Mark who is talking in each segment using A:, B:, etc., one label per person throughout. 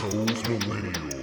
A: Cole's Millennial.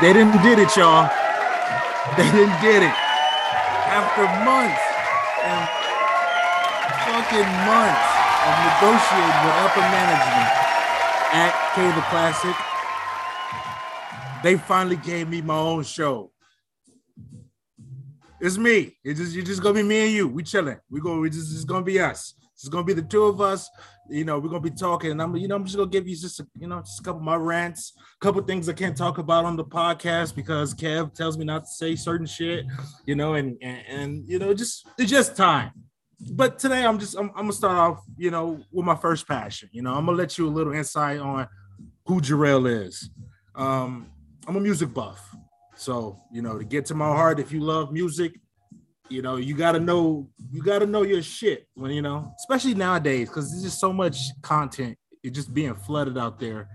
B: They didn't get it, y'all. They didn't get it. After months and fucking months of negotiating with upper management at Cable Classic, they finally gave me my own show. It's me. It's just you're just gonna be me and you. We chilling. We go. We just it's gonna be us. It's gonna be the two of us. You know, we're gonna be talking. And I'm, you know, I'm just gonna give you just, a, you know, just a couple of my rants, a couple things I can't talk about on the podcast because Kev tells me not to say certain shit. You know, and and, and you know, just it's just time. But today I'm just I'm, I'm gonna start off, you know, with my first passion. You know, I'm gonna let you a little insight on who Jarrell is. Um, I'm a music buff. So, you know, to get to my heart, if you love music, you know, you gotta know, you gotta know your shit when you know, especially nowadays, because there's just so much content. It's just being flooded out there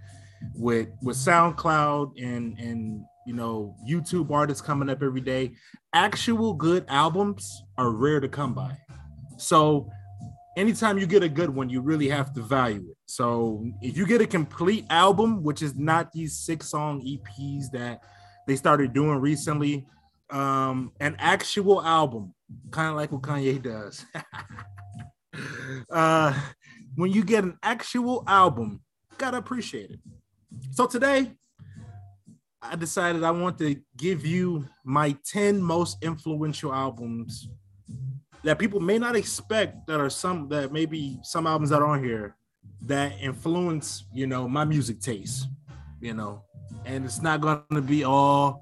B: with with SoundCloud and and you know YouTube artists coming up every day. Actual good albums are rare to come by. So anytime you get a good one, you really have to value it. So if you get a complete album, which is not these six song EPs that they started doing recently, um, an actual album, kind of like what Kanye does. uh, when you get an actual album, gotta appreciate it. So today, I decided I want to give you my 10 most influential albums that people may not expect that are some that maybe some albums that are on here that influence, you know, my music taste, you know, and it's not going to be all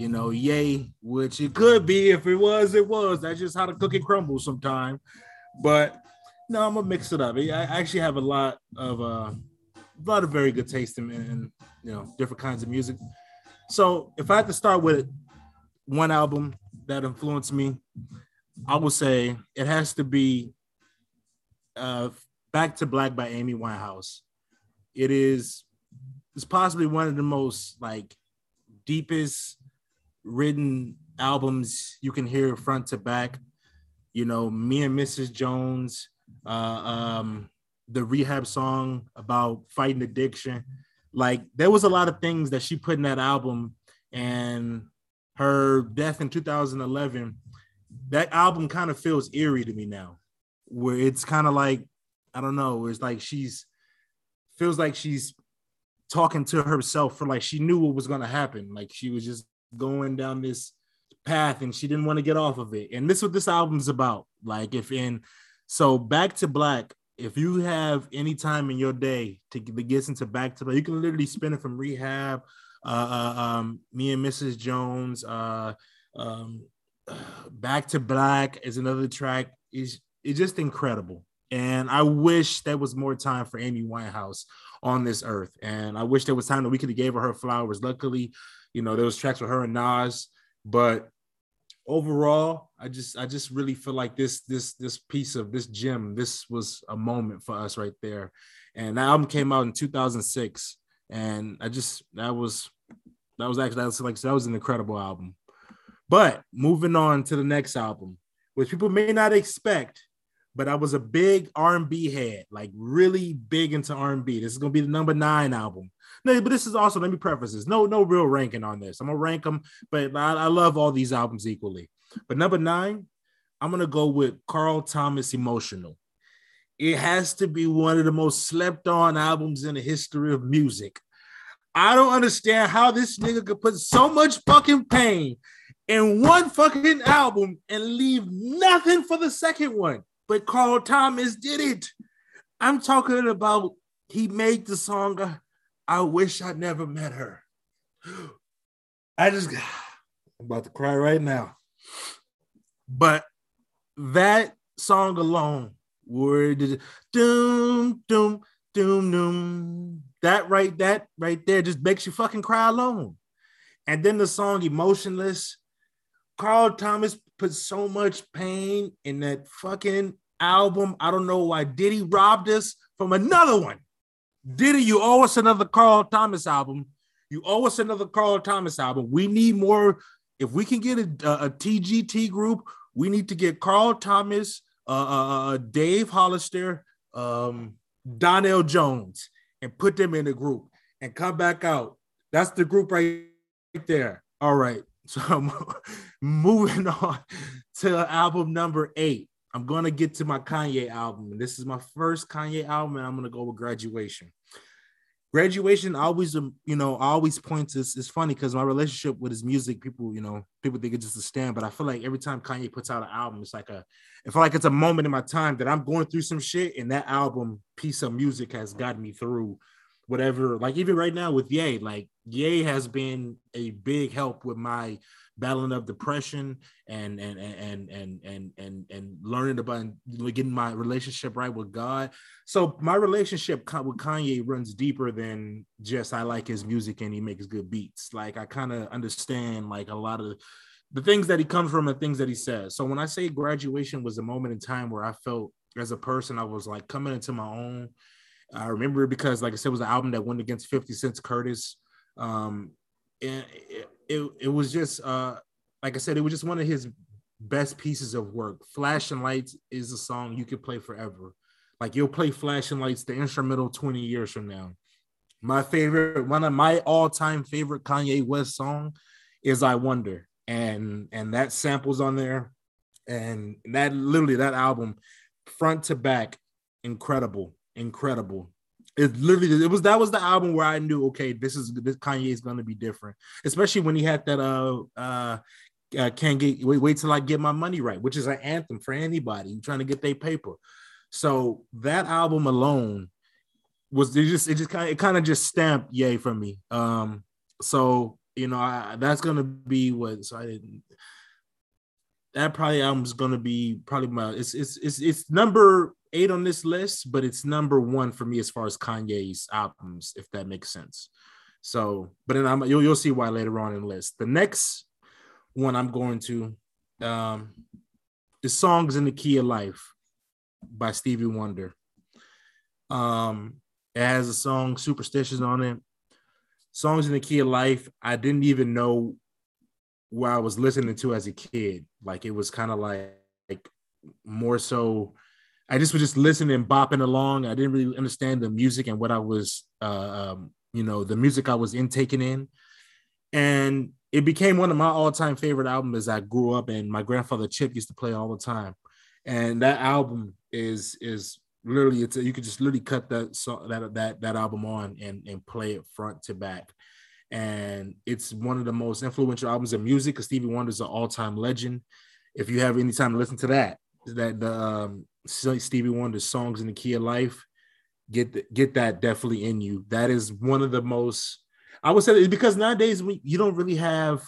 B: you know, yay, which it could be if it was, it was. That's just how the cookie crumbles sometime. But no, I'm gonna mix it up. I actually have a lot of uh, a lot of very good taste in, in you know different kinds of music. So if I had to start with one album that influenced me, I would say it has to be uh, "Back to Black" by Amy Winehouse. It is it's possibly one of the most like deepest written albums you can hear front to back. You know, me and Mrs. Jones, uh, um, the rehab song about fighting addiction. Like there was a lot of things that she put in that album, and her death in 2011. That album kind of feels eerie to me now, where it's kind of like I don't know, it's like she's feels like she's talking to herself for like she knew what was to happen. Like she was just going down this path and she didn't want to get off of it. And this is what this album's about. Like if in so back to black, if you have any time in your day to get into back to black, you can literally spend it from rehab, uh, uh, um, me and Mrs. Jones, uh, um, back to black is another track. is it's just incredible. And I wish there was more time for Amy Winehouse on this earth. And I wish there was time that we could have gave her her flowers. Luckily, you know, there was tracks with her and Nas, but overall, I just I just really feel like this this this piece of this gem, this was a moment for us right there. And that album came out in 2006, and I just that was that was actually that was like that was an incredible album. But moving on to the next album, which people may not expect, but I was a big R&B head, like really big into R&B. This is gonna be the number nine album. No, but this is also let me preface this. No, no real ranking on this. I'm gonna rank them, but I, I love all these albums equally. But number nine, I'm gonna go with Carl Thomas Emotional. It has to be one of the most slept on albums in the history of music. I don't understand how this nigga could put so much fucking pain in one fucking album and leave nothing for the second one. But Carl Thomas did it. I'm talking about he made the song uh, I wish I never met her. I just, I'm about to cry right now. But that song alone, where did doom doom doom doom that right that right there just makes you fucking cry alone. And then the song Emotionless, Carl Thomas put so much pain in that fucking album. I don't know why Diddy robbed us from another one. Diddy, you owe us another Carl Thomas album. You owe us another Carl Thomas album. We need more. If we can get a, a, TGT group, we need to get Carl Thomas, uh, uh, uh, Dave Hollister, um, Donell Jones, and put them in a group and come back out. That's the group right there. All right. So moving on to album number eight. I'm gonna get to my Kanye album, this is my first Kanye album, and I'm gonna go with Graduation graduation always um, you know always points is it's funny because my relationship with his music people you know people think it's just a stand but i feel like every time kanye puts out an album it's like a i feel like it's a moment in my time that i'm going through some shit and that album piece of music has gotten me through whatever like even right now with Ye like Ye has been a big help with my battling of depression and and and and and and and learning about getting my relationship right with God. So my relationship with Kanye runs deeper than just I like his music and he makes good beats. Like I kind of understand like a lot of the things that he comes from and things that he says. So when I say graduation was a moment in time where I felt as a person I was like coming into my own. I remember because like I said, it was an album that went against 50 Cent's Curtis. Um, and it, it, it was just uh like I said, it was just one of his best pieces of work. Flashing Lights is a song you could play forever. Like you'll play Flashing Lights, the instrumental 20 years from now. My favorite, one of my all-time favorite Kanye West song is I Wonder. And and that samples on there. And that literally that album, front to back, incredible, incredible it literally it was that was the album where I knew okay this is this Kanye is gonna be different, especially when he had that uh uh. Uh, can't get wait, wait till I get my money right, which is an anthem for anybody trying to get their paper. So that album alone was it just it just kind of it kind of just stamped yay for me. Um, so you know I, that's gonna be what so I didn't that probably album's gonna be probably my it's it's it's it's number eight on this list, but it's number one for me as far as Kanye's albums, if that makes sense. So, but then I'm you'll you'll see why later on in the list. The next one I'm going to um is Songs in the Key of Life by Stevie Wonder. Um it has a song Superstitions on it. Songs in the Key of Life, I didn't even know what I was listening to as a kid. Like it was kind of like, like more so I just was just listening, bopping along. I didn't really understand the music and what I was, uh, um, you know, the music I was intaking in. And it became one of my all-time favorite albums as I grew up. And my grandfather Chip used to play all the time. And that album is is literally it's a, you could just literally cut that that that that album on and and play it front to back. And it's one of the most influential albums of music because Stevie Wonder is an all-time legend. If you have any time to listen to that, that the um, Stevie Wonder's songs in the key of life, get the, get that definitely in you. That is one of the most. I would say because nowadays we, you don't really have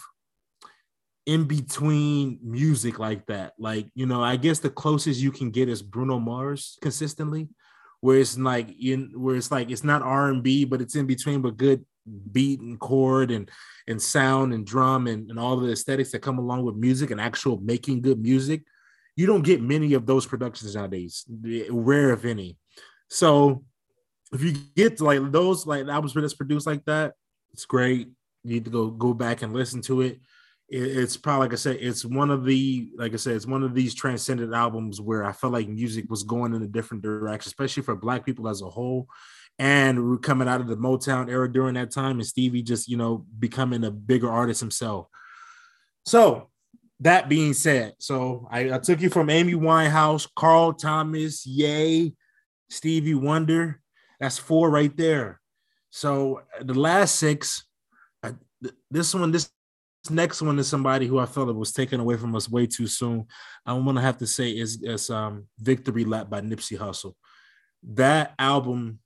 B: in between music like that. Like you know, I guess the closest you can get is Bruno Mars consistently, where it's like in where it's like it's not R and B, but it's in between, but good beat and chord and and sound and drum and, and all the aesthetics that come along with music and actual making good music you don't get many of those productions nowadays, eh, rare if any. So if you get to like those like albums that's produced like that, it's great. You need to go go back and listen to it. It's probably like I said, it's one of the like I said, it's one of these transcendent albums where I felt like music was going in a different direction, especially for Black people as a whole. And we're coming out of the Motown era during that time, and Stevie just you know becoming a bigger artist himself. So that being said, so I, I, took you from Amy Winehouse, Carl Thomas, Yay, Stevie Wonder. That's four right there. So the last six, I, this one, this next one is somebody who I felt it was taken away from us way too soon. I'm gonna have to say is, is um, "Victory Lap" by Nipsey Hussle. That album,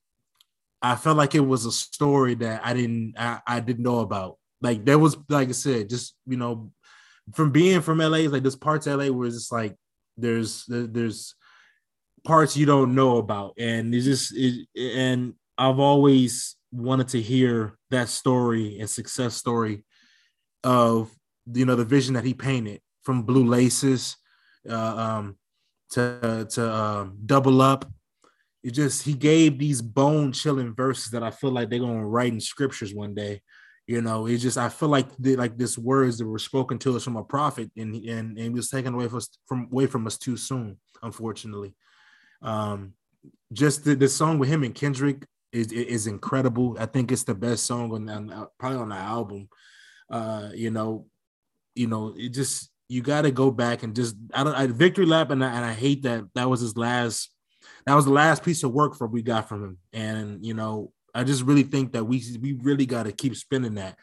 B: I felt like it was a story that I didn't I, I didn't know about. Like there was, like I said, just you know, from being from LA, is like there's parts of LA where it's like there's there's parts you don't know about, and it's just it, and I've always wanted to hear that story and success story of you know the vision that he painted from Blue Laces uh, um, to to um, Double Up. It just he gave these bone chilling verses that I feel like they're gonna write in scriptures one day. You know, it's just I feel like the, like this words that were spoken to us from a prophet, and and and was taken away from us from away from us too soon, unfortunately. Um, just the, the song with him and Kendrick is is incredible. I think it's the best song on, on probably on the album. Uh, you know, you know, it just you got to go back and just I don't I, victory lap and I, and I hate that that was his last that was the last piece of work for we got from him and you know I just really think that we we really got to keep spinning that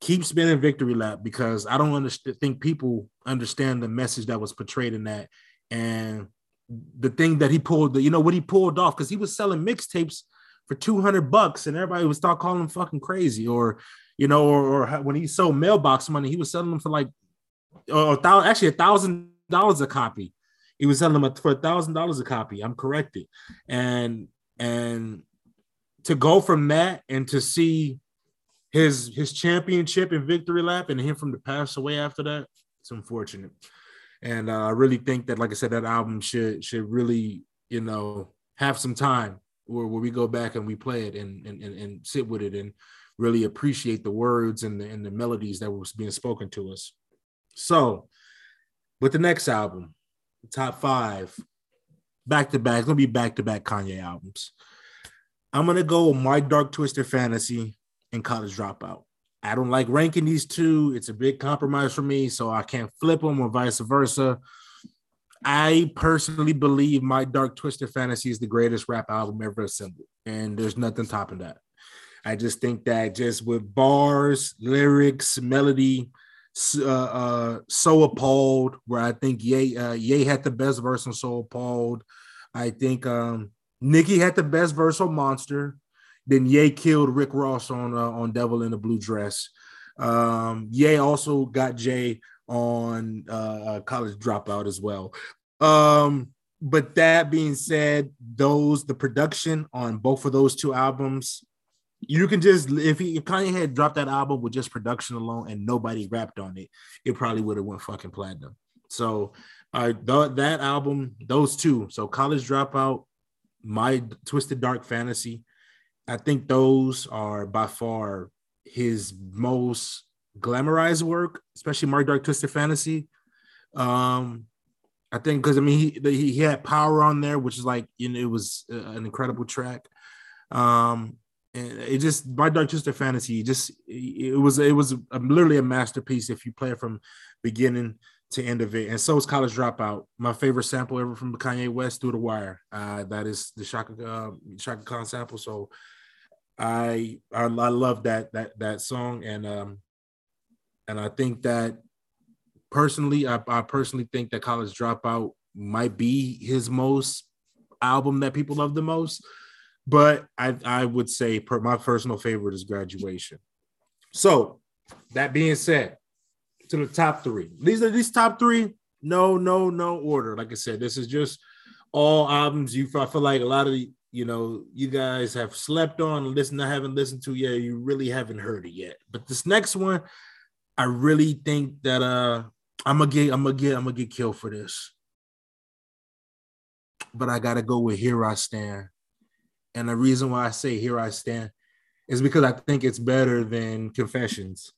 B: keep spinning victory lap because I don't understand think people understand the message that was portrayed in that and the thing that he pulled you know what he pulled off because he was selling mixtapes for 200 bucks and everybody would start calling him fucking crazy or you know or, or when he sold mailbox money he was selling them for like or thousand, actually a thousand dollars a copy. He was selling them for a thousand dollars a copy. I'm corrected, and and to go from that and to see his his championship and victory lap and him from to pass away after that, it's unfortunate. And uh, I really think that, like I said, that album should should really you know have some time where, where we go back and we play it and, and and and sit with it and really appreciate the words and the, and the melodies that was being spoken to us. So, with the next album, top five, back to back, it's gonna be back to back Kanye albums. I'm gonna go with My Dark Twisted Fantasy and College Dropout. I don't like ranking these two. It's a big compromise for me, so I can't flip them or vice versa. I personally believe My Dark Twisted Fantasy is the greatest rap album ever assembled, and there's nothing topping that. I just think that just with bars, lyrics, melody, uh, uh, so appalled where I think Ye uh, Ye had the best verse on so appalled. I think um, Nicki had the best verse on Monster. Then Ye killed Rick Ross on uh, on Devil in a Blue Dress. Um, Ye also got Jay on uh, uh, College Dropout as well. Um, but that being said, those the production on both of those two albums you can just if he if Kanye had dropped that album with just production alone and nobody rapped on it, it probably would have went fucking platinum. So uh th- that album, those two, so College Dropout, My Twisted Dark Fantasy, I think those are by far his most glamorized work, especially My Dark Twisted Fantasy. Um I think because I mean he, he, he had power on there, which is like you know it was uh, an incredible track. Um, and it just my Dark Twisted Fantasy just it was it was a, literally a masterpiece if you play it from beginning to end of it. And so is College Dropout, my favorite sample ever from Kanye West through the wire. Uh, that is the Chaka uh, Chaka Khan sample. So I, I I love that that that song and um and I think that personally I, I personally think that College Dropout might be his most album that people love the most but I, I would say per, my personal favorite is graduation. So that being said, to the top three. These are these top three. No, no, no order. Like I said, this is just all albums. You I feel like a lot of you know, you guys have slept on and listened. I haven't listened to yet. You really haven't heard it yet. But this next one, I really think that uh I'm gonna get I'm gonna get I'm gonna get killed for this. But I gotta go with Here I Stand and the reason why I say here I stand is because I think it's better than Confessions.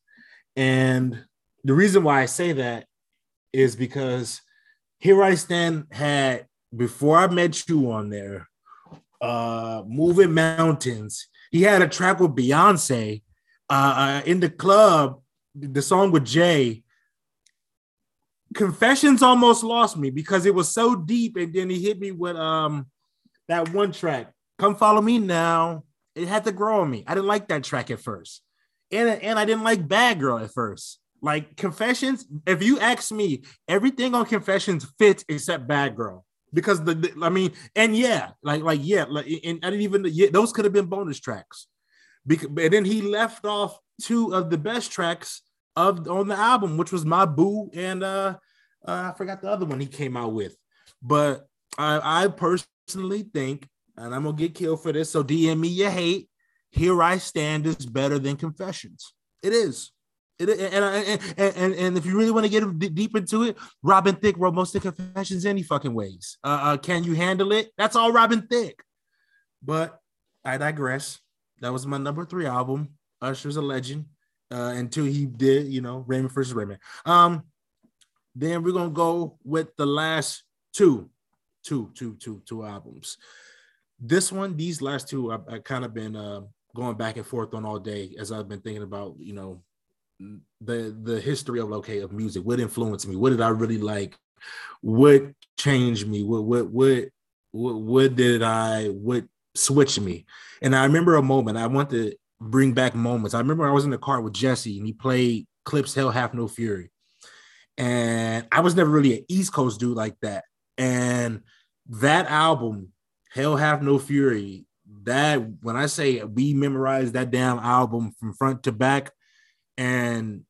B: And the reason why I say that is because Here I Stand had before I met you on there, uh Moving Mountains. He had a track with Beyonce uh, uh in the club, the song with Jay. Confessions almost lost me because it was so deep, and then he hit me with um that one track Come follow me now. It had to grow on me. I didn't like that track at first. And, and I didn't like Bad Girl at first. Like Confessions, if you ask me, everything on Confessions fits except Bad Girl. Because the, the I mean, and yeah, like, like, yeah, like, and I didn't even, yeah, those could have been bonus tracks. Because, and then he left off two of the best tracks of on the album, which was My Boo and uh, uh I forgot the other one he came out with. But I, I personally think, and I'm gonna get killed for this. So DM me your hate. Here I stand is better than Confessions. It is. And, and, and, and if you really want to get deep into it, Robin Thicke wrote most of the confessions any fucking ways. Uh, uh, can you handle it? That's all Robin Thicke. But I digress. That was my number three album. Usher's a legend. Uh, until he did, you know, Raymond versus Raymond. Um, then we're gonna go with the last two, two, two, two, two albums. This one, these last two, I've, I've kind of been uh, going back and forth on all day as I've been thinking about, you know, the the history of okay of music. What influenced me? What did I really like? What changed me? What what what what, did I what switched me? And I remember a moment. I want to bring back moments. I remember I was in the car with Jesse and he played Clipse Hell Hath No Fury. And I was never really an East Coast dude like that. And that album, Hell Hath No Fury, that when I say we memorized that damn album from front to back, and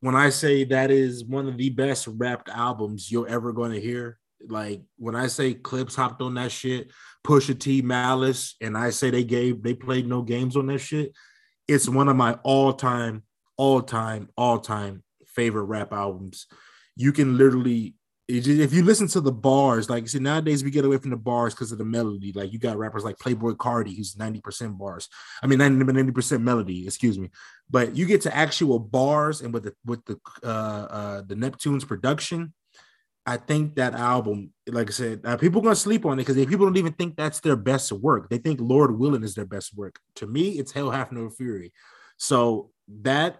B: when I say that is one of the best rapped albums you're ever going to hear, like when I say Clipse hopped on that shit, Pusha T, Malice, and I say they gave they played no games on that shit. It's one of my all time, all time, all time favorite rap albums. You can literally if you listen to the bars, like you see nowadays we get away from the bars because of the melody. Like you got rappers like Playboi Carti, who's 90% bars. I mean 90, percent melody, excuse me. But you get to actual bars and with the with the uh uh the Neptunes production, I think that album, like I said, uh, people gonna sleep on it because people don't even think that's their best work. They think Lord Willing is their best work. To me, it's Hell Hath No Fury. So that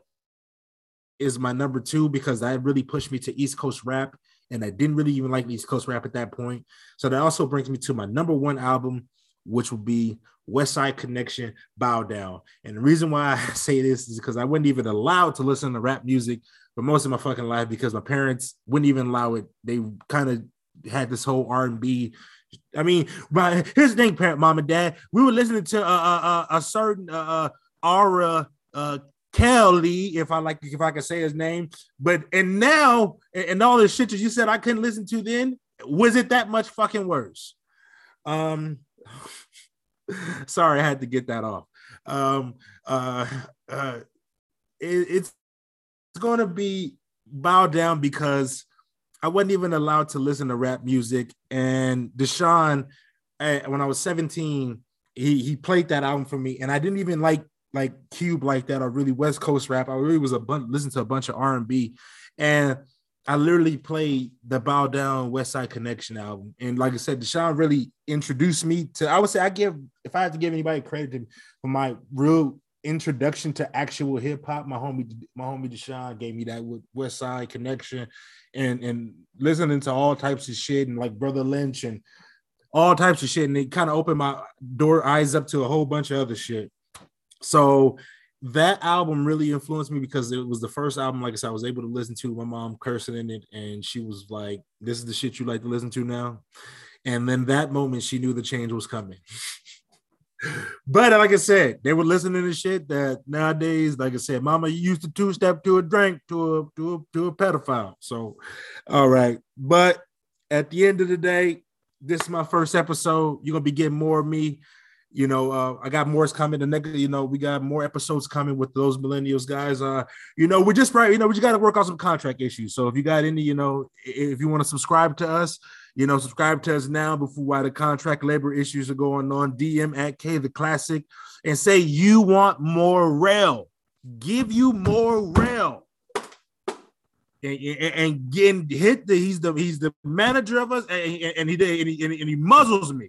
B: is my number two because that really pushed me to East Coast rap and I didn't really even like East Coast rap at that point. So that also brings me to my number one album, which would be Westside Connection Bow Down. And the reason why I say this is because I wasn't even allowed to listen to rap music for most of my fucking life because my parents wouldn't even allow it. They kind of had this whole R&B. I mean, but here's the thing, parent, mom and dad, we were listening to a, a certain uh, uh Aura uh, Kelly, if I like, if I can say his name. But and now, and all the shit that you said I couldn't listen to then, was it that much fucking worse? Um, sorry, I had to get that off. Um, uh, uh, it, it's going to be bowed down because I wasn't even allowed to listen to rap music. And Deshaun, eh, when I was 17, he he played that album for me, and I didn't even like like Cube like that or really West Coast rap. I really was a bunch listen to a bunch of R and B, and I literally played the Bow Down West Side Connection album. And like I said, Deshaun really introduced me to. I would say I give if I had to give anybody credit for my real introduction to actual hip hop, my homie my homie Deshaun gave me that with West Side Connection, and and listening to all types of shit and like Brotha Lynch and all types of shit, and it kind of opened my door eyes up to a whole bunch of other shit. So that album really influenced me because it was the first album, like I said, I was able to listen to my mom cursing in it, and she was like, This is the shit you like to listen to now. And then that moment, she knew the change was coming. but like I said, they were listening to shit that nowadays, like I said, mama, used to two step to a drink to a to a to a pedophile. So, all right. But at the end of the day, this is my first episode. You're gonna be getting more of me you know, uh, I got more coming. The next, you know, we got more episodes coming with those millennials guys. Uh, you know, we're just right. You know, we just got to work on some contract issues. So if you got any, you know, if you want to subscribe to us, you know, subscribe to us now before why the contract labor issues are going on. DM at K the Classic, and say you want more rail. Give you more rail. And, and, and, hit the he's the he's the manager of us and, and he did and he, and he muzzles me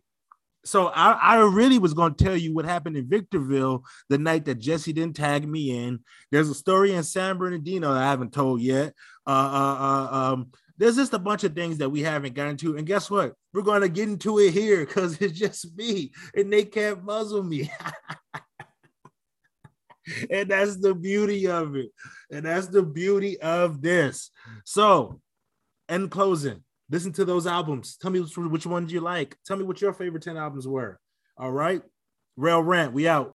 B: so I, I really was going to tell you what happened in Victorville the night that Jesse didn't tag me in. There's a story in San Bernardino that I haven't told yet. Uh, uh, uh, um, there's just a bunch of things that we haven't gotten to. And guess what? We're going to get into it here because it's just me and they can't muzzle me. and that's the beauty of it. And that's the beauty of this. So, in closing, Listen to those albums. Tell me which, ones you like. Tell me what your favorite 10 albums were. All right. Rail Rant, we out.